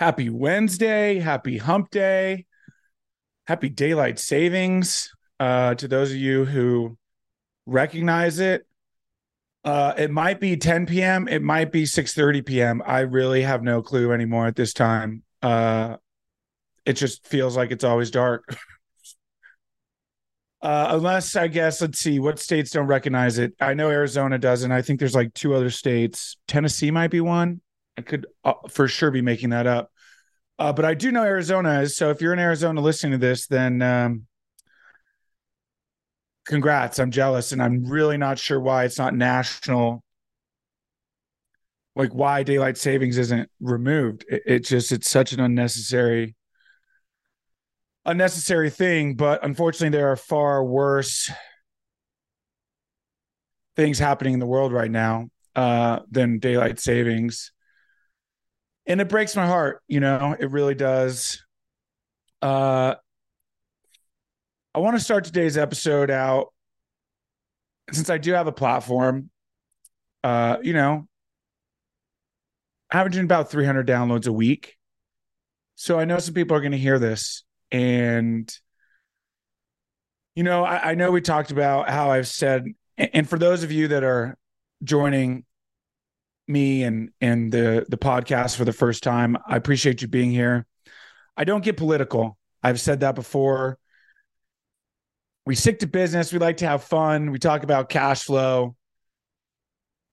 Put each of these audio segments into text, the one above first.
Happy Wednesday. Happy hump day. Happy daylight savings uh, to those of you who recognize it. Uh, it might be 10 p.m. It might be 6:30 p.m. I really have no clue anymore at this time. Uh, it just feels like it's always dark. uh, unless I guess, let's see, what states don't recognize it? I know Arizona doesn't. I think there's like two other states. Tennessee might be one. I could uh, for sure be making that up. Uh, but I do know Arizona is. So if you're in Arizona listening to this, then um, congrats. I'm jealous, and I'm really not sure why it's not national. Like why daylight savings isn't removed. It, it just it's such an unnecessary unnecessary thing. But unfortunately, there are far worse things happening in the world right now uh, than daylight savings and it breaks my heart you know it really does. Uh i want to start today's episode out since i do have a platform uh you know averaging about 300 downloads a week. So i know some people are going to hear this and you know I, I know we talked about how i've said and for those of you that are joining me and and the the podcast for the first time. I appreciate you being here. I don't get political. I've said that before. We stick to business. We like to have fun. We talk about cash flow.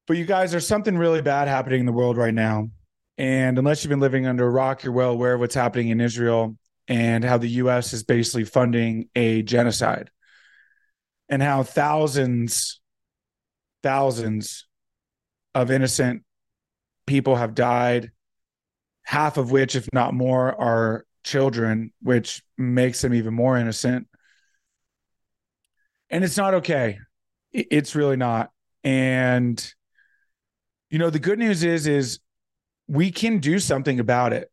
But you guys, there's something really bad happening in the world right now. And unless you've been living under a rock, you're well aware of what's happening in Israel and how the US is basically funding a genocide and how thousands, thousands of innocent people have died, half of which, if not more, are children, which makes them even more innocent. And it's not okay. It's really not. And you know, the good news is is we can do something about it.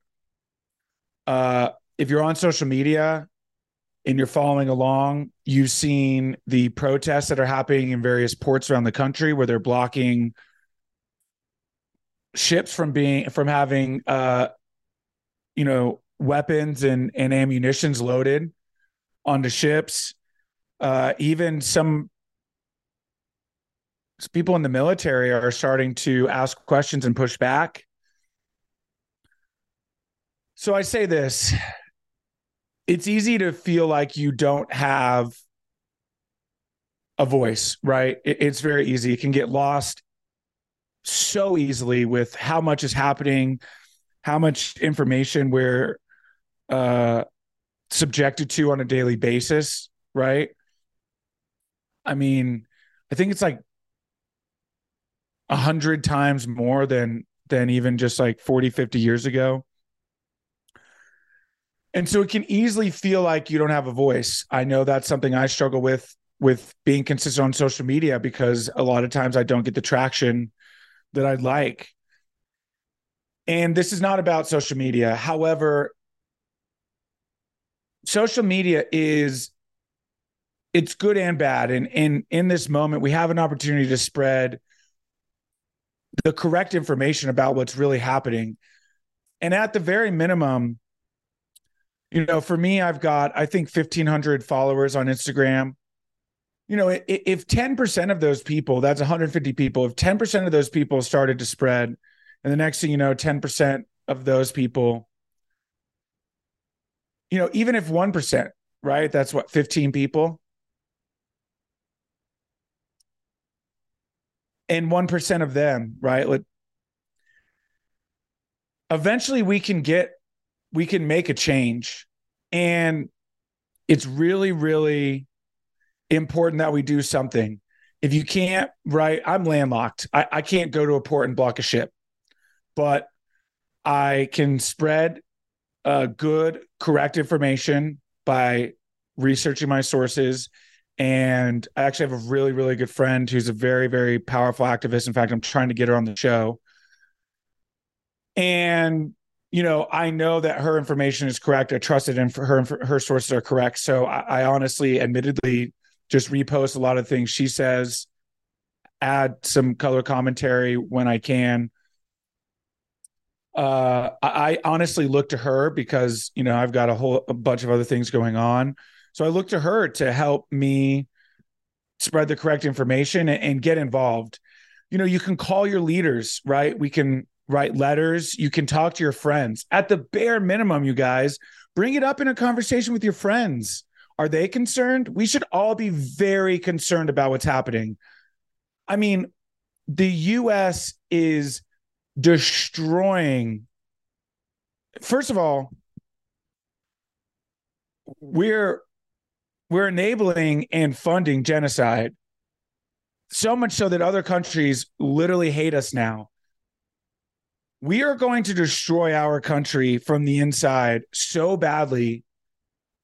Uh if you're on social media and you're following along, you've seen the protests that are happening in various ports around the country where they're blocking ships from being from having uh you know weapons and and ammunitions loaded onto ships. Uh even some people in the military are starting to ask questions and push back. So i say this it's easy to feel like you don't have a voice right? It's very easy. It can get lost so easily with how much is happening, how much information we're uh, subjected to on a daily basis, right? I mean, I think it's like a hundred times more than than even just like 40, 50 years ago. And so it can easily feel like you don't have a voice. I know that's something I struggle with with being consistent on social media because a lot of times I don't get the traction that I'd like. And this is not about social media. However, social media is it's good and bad. And in in this moment, we have an opportunity to spread the correct information about what's really happening. And at the very minimum, you know, for me, I've got I think 1500 followers on Instagram you know, if 10% of those people, that's 150 people, if 10% of those people started to spread, and the next thing you know, 10% of those people, you know, even if 1%, right? That's what, 15 people? And 1% of them, right? Like, eventually we can get, we can make a change. And it's really, really, important that we do something. If you can't, right, I'm landlocked. I, I can't go to a port and block a ship. But I can spread uh, good, correct information by researching my sources. And I actually have a really, really good friend who's a very, very powerful activist. In fact, I'm trying to get her on the show. And you know, I know that her information is correct. I trust it, and her her sources are correct. So I, I honestly, admittedly, just repost a lot of things she says, add some color commentary when I can. Uh, I, I honestly look to her because you know I've got a whole a bunch of other things going on, so I look to her to help me spread the correct information and, and get involved. You know, you can call your leaders, right? We can write letters. You can talk to your friends. At the bare minimum, you guys, bring it up in a conversation with your friends. Are they concerned? We should all be very concerned about what's happening. I mean, the US is destroying. First of all, we're we're enabling and funding genocide so much so that other countries literally hate us now we are going to destroy our country from the inside so badly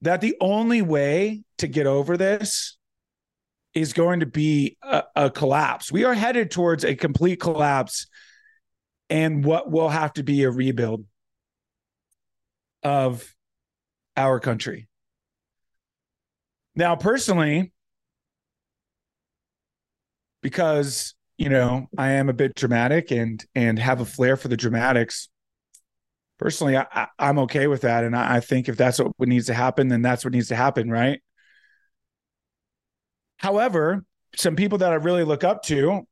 that the only way to get over this is going to be a, a, collapse. We are headed towards a complete collapse and what will have to be a rebuild of our country. Now, personally, because you know, I am a bit dramatic and and have a flair for the dramatics. Personally, I, am okay with that, and I, I think if that's what needs to happen, then that's what needs to happen, right? However, some people that I really look up to,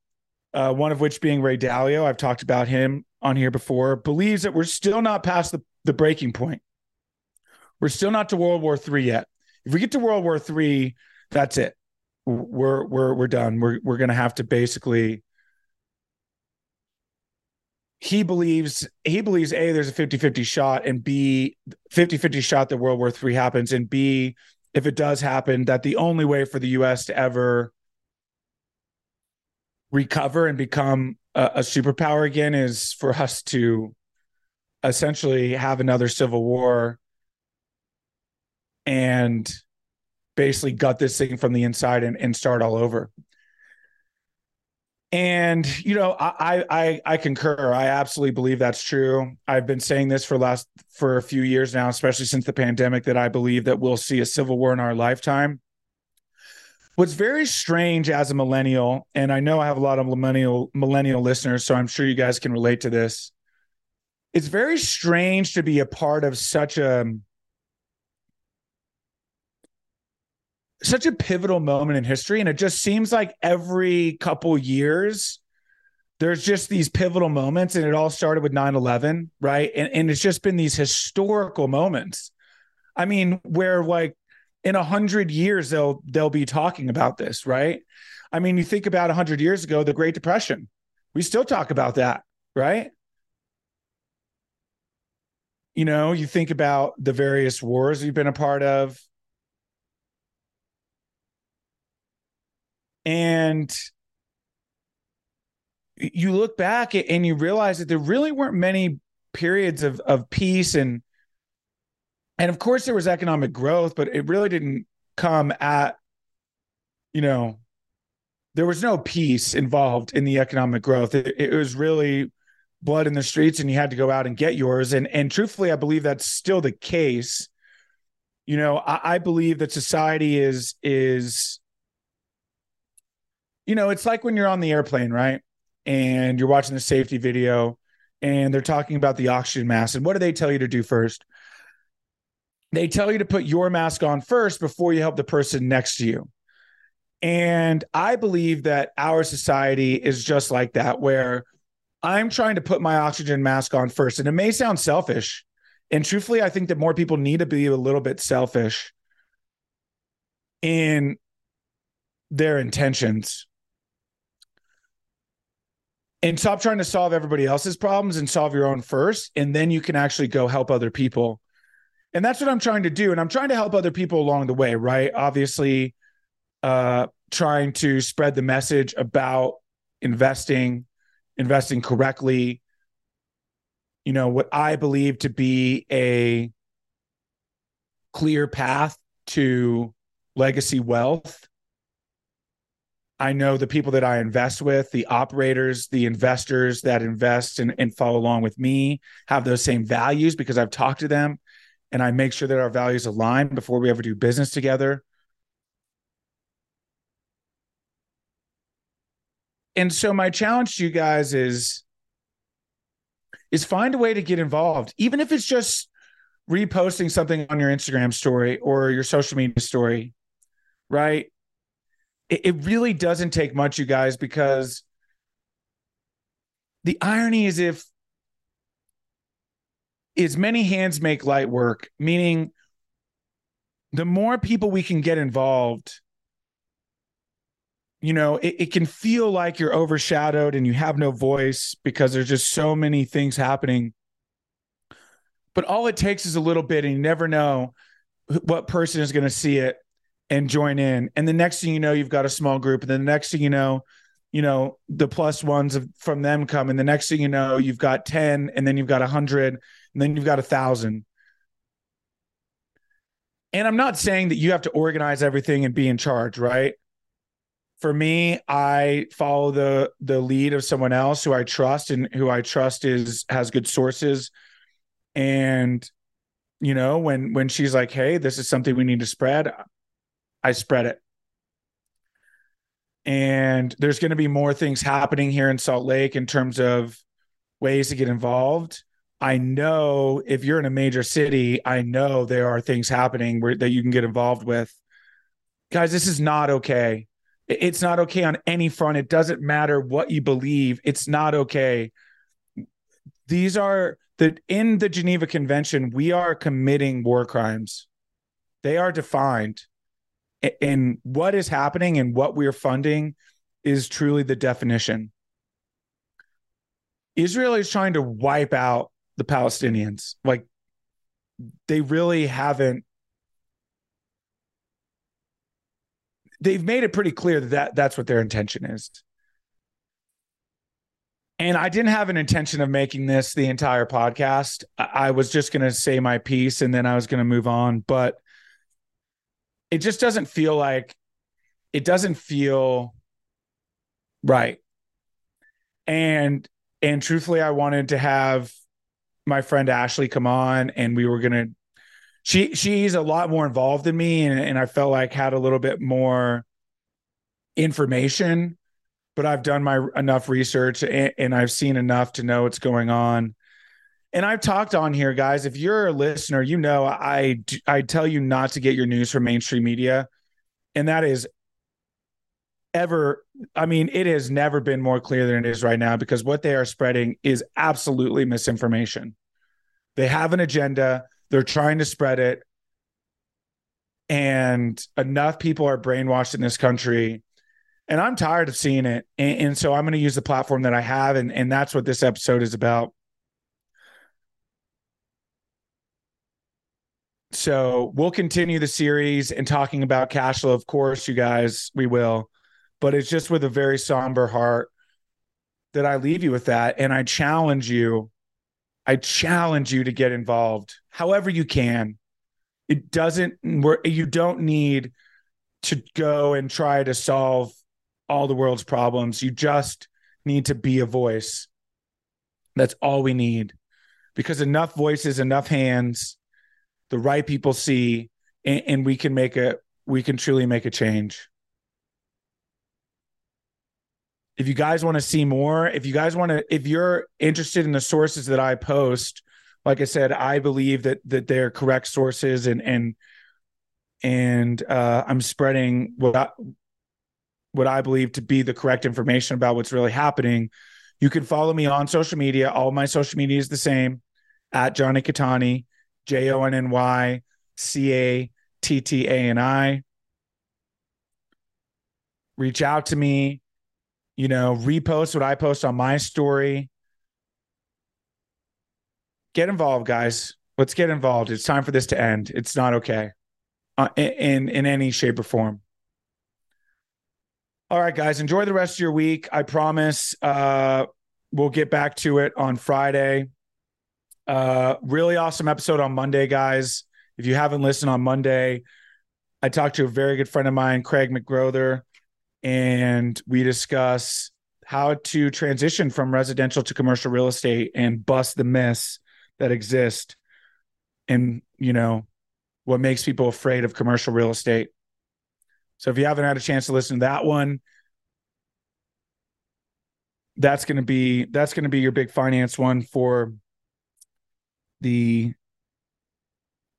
uh, one of which being Ray Dalio, I've talked about him on here before, believes that we're still not past the, the breaking point. We're still not to World War III yet. If we get to World War III, that's it we're we're we're done. We're we're gonna have to basically he believes he believes a there's a 50-50 shot and b 50-50 shot that world war iii happens and b if it does happen that the only way for the us to ever recover and become a, a superpower again is for us to essentially have another civil war and basically gut this thing from the inside and, and start all over. And you know, I, I I concur. I absolutely believe that's true. I've been saying this for last for a few years now, especially since the pandemic, that I believe that we'll see a civil war in our lifetime. What's very strange as a millennial, and I know I have a lot of millennial millennial listeners, so I'm sure you guys can relate to this. It's very strange to be a part of such a such a pivotal moment in history and it just seems like every couple years there's just these pivotal moments and it all started with 9-11 right? And, and it's just been these historical moments. I mean where like in a hundred years they'll they'll be talking about this right? I mean you think about a hundred years ago the great depression. We still talk about that right? You know you think about the various wars you've been a part of And you look back and you realize that there really weren't many periods of, of peace and and of course there was economic growth, but it really didn't come at, you know, there was no peace involved in the economic growth. It, it was really blood in the streets and you had to go out and get yours. And and truthfully, I believe that's still the case. You know, I, I believe that society is is you know, it's like when you're on the airplane, right? And you're watching the safety video and they're talking about the oxygen mask. And what do they tell you to do first? They tell you to put your mask on first before you help the person next to you. And I believe that our society is just like that, where I'm trying to put my oxygen mask on first. And it may sound selfish. And truthfully, I think that more people need to be a little bit selfish in their intentions and stop trying to solve everybody else's problems and solve your own first and then you can actually go help other people and that's what i'm trying to do and i'm trying to help other people along the way right obviously uh trying to spread the message about investing investing correctly you know, what I believe to be a clear path to legacy wealth. I know the people that I invest with, the operators, the investors that invest and, and follow along with me have those same values because I've talked to them and I make sure that our values align before we ever do business together. And so my challenge to you guys is is find a way to get involved, even if it's just reposting something on your Instagram story or your social media story, right? It, it really doesn't take much, you guys, because the irony is if is many hands make light work, meaning the more people we can get involved, you know, it, it, can feel like you're overshadowed and you have no voice because there's just so many things happening. But all it takes is a little bit, and you never know what person is going to see it and join in. And the next thing you know, you've got a small group. And then the next thing you know, you know, the plus ones from them come. And the next thing you know, you've got 10, and then you've got a 100, and then you've got a 1,000. And I'm not saying that you have to organize everything and be in charge, right? for me, I follow the the lead of someone else who I trust and who I trust is has good sources. And you know, when when she's like, "Hey, this is something we need to spread," I spread it. And there's going to be more things happening here in Salt Lake in terms of ways to get involved. I know if you're in a major city, I know there are things happening where that you can get involved with. Guys, this is not okay it's not okay on any front. It doesn't matter what you believe. It's not okay. These are the in the Geneva Convention, we are committing war crimes. They are defined. And what is happening and what we're funding is truly the definition. Israel is trying to wipe out the Palestinians. Like they really haven't they've made it pretty clear that, that that's what their intention is. And I didn't have an intention of making this the entire podcast. I was just going to say my piece and then I was going to move on. But it just doesn't feel like it doesn't feel right. And and truthfully, I wanted to have my friend Ashley come on and we were gonna she she's a lot more involved than me and, and I felt like had a little bit more information but I've done my enough research and, and, I've seen enough to know what's going on. And I've talked on here, guys. If you're a listener, you know I I tell you not to get your news from mainstream media, and that is ever. I mean, it has never been more clear than it is right now because what they are spreading is absolutely misinformation. They have an agenda. They're trying to spread it. And enough people are brainwashed in this country. And I'm tired of seeing it. And, and so I'm going to use the platform that I have. And, and that's what this episode is about. So we'll continue the series and talking about cash flow. Of course, you guys, we will. But it's just with a very somber heart that I leave you with that. And I challenge you I challenge you to get involved however you can. It doesn't, you don't need to go and try to solve all the world's problems. You just need to be a voice. That's all we need because enough voices, enough hands, the right people see, and, and we can make a, we can truly make a change if you guys want to see more, if you guys want to, if you're interested in the sources that I post, like I said, I believe that that they're correct sources, and and and uh, I'm spreading what I, what I believe to be the correct information about what's really happening. You can follow me on social media. All my social media is the same at Jonny Cattani, J O N N Y C A T T A N I. Reach out to me you know, repost what I post on my story. Get involved, guys. Let's get involved. It's time for this to end. It's not okay uh, in in any shape or form. All right, guys, enjoy the rest of your week. I promise uh, we'll get back to it on Friday. Uh, really awesome episode on Monday, guys. If you haven't listened on Monday, I talked to a very good friend of mine, Craig McGrother, and we discuss how to transition from residential to commercial real estate and bust the myths that exist and you know what makes people afraid of commercial real estate so if you haven't had a chance to listen to that one that's going to be that's going to be your big finance one for the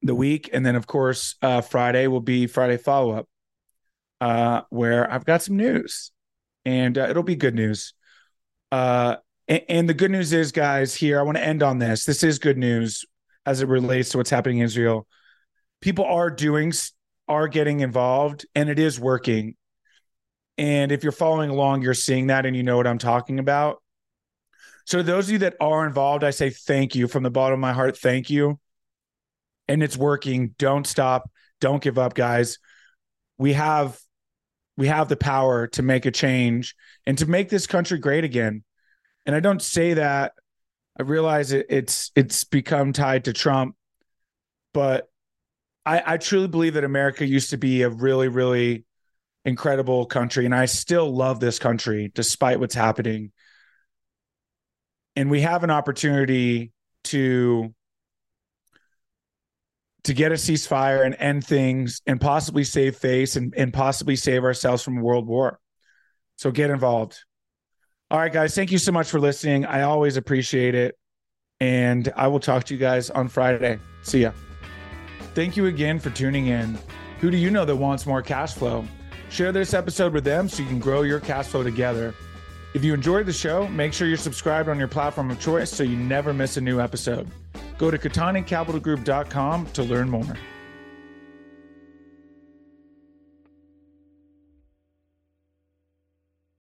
the week and then of course uh friday will be friday follow-up uh where i've got some news and uh, it'll be good news. Uh, and, and, the good news is, guys, here I want to end on this. This is good news as it relates to what's happening in Israel. People are doing, are getting involved, and it is working. And if you're following along, you're seeing that, and you know what I'm talking about. So, those of you that are involved, I say thank you from the bottom of my heart. Thank you. And it's working. Don't stop. Don't give up, guys. We have we have the power to make a change and to make this country great again. And I don't say that I realize it, it's it's become tied to Trump, but I, I truly believe that America used to be a really, really incredible country, and I still love this country despite what's happening. And we have an opportunity to to get a ceasefire and end things and possibly save face and, and possibly save ourselves from a world war. So get involved. All right, guys, thank you so much for listening. I always appreciate it. And I will talk to you guys on Friday. See ya. Thank you again for tuning in. Who do you know that wants more cash flow? Share this episode with them so you can grow your cash flow together. If you enjoyed the show, make sure you're subscribed on your platform of choice so you never miss a new episode. Go to CattaniCapitalGroup.com to learn more.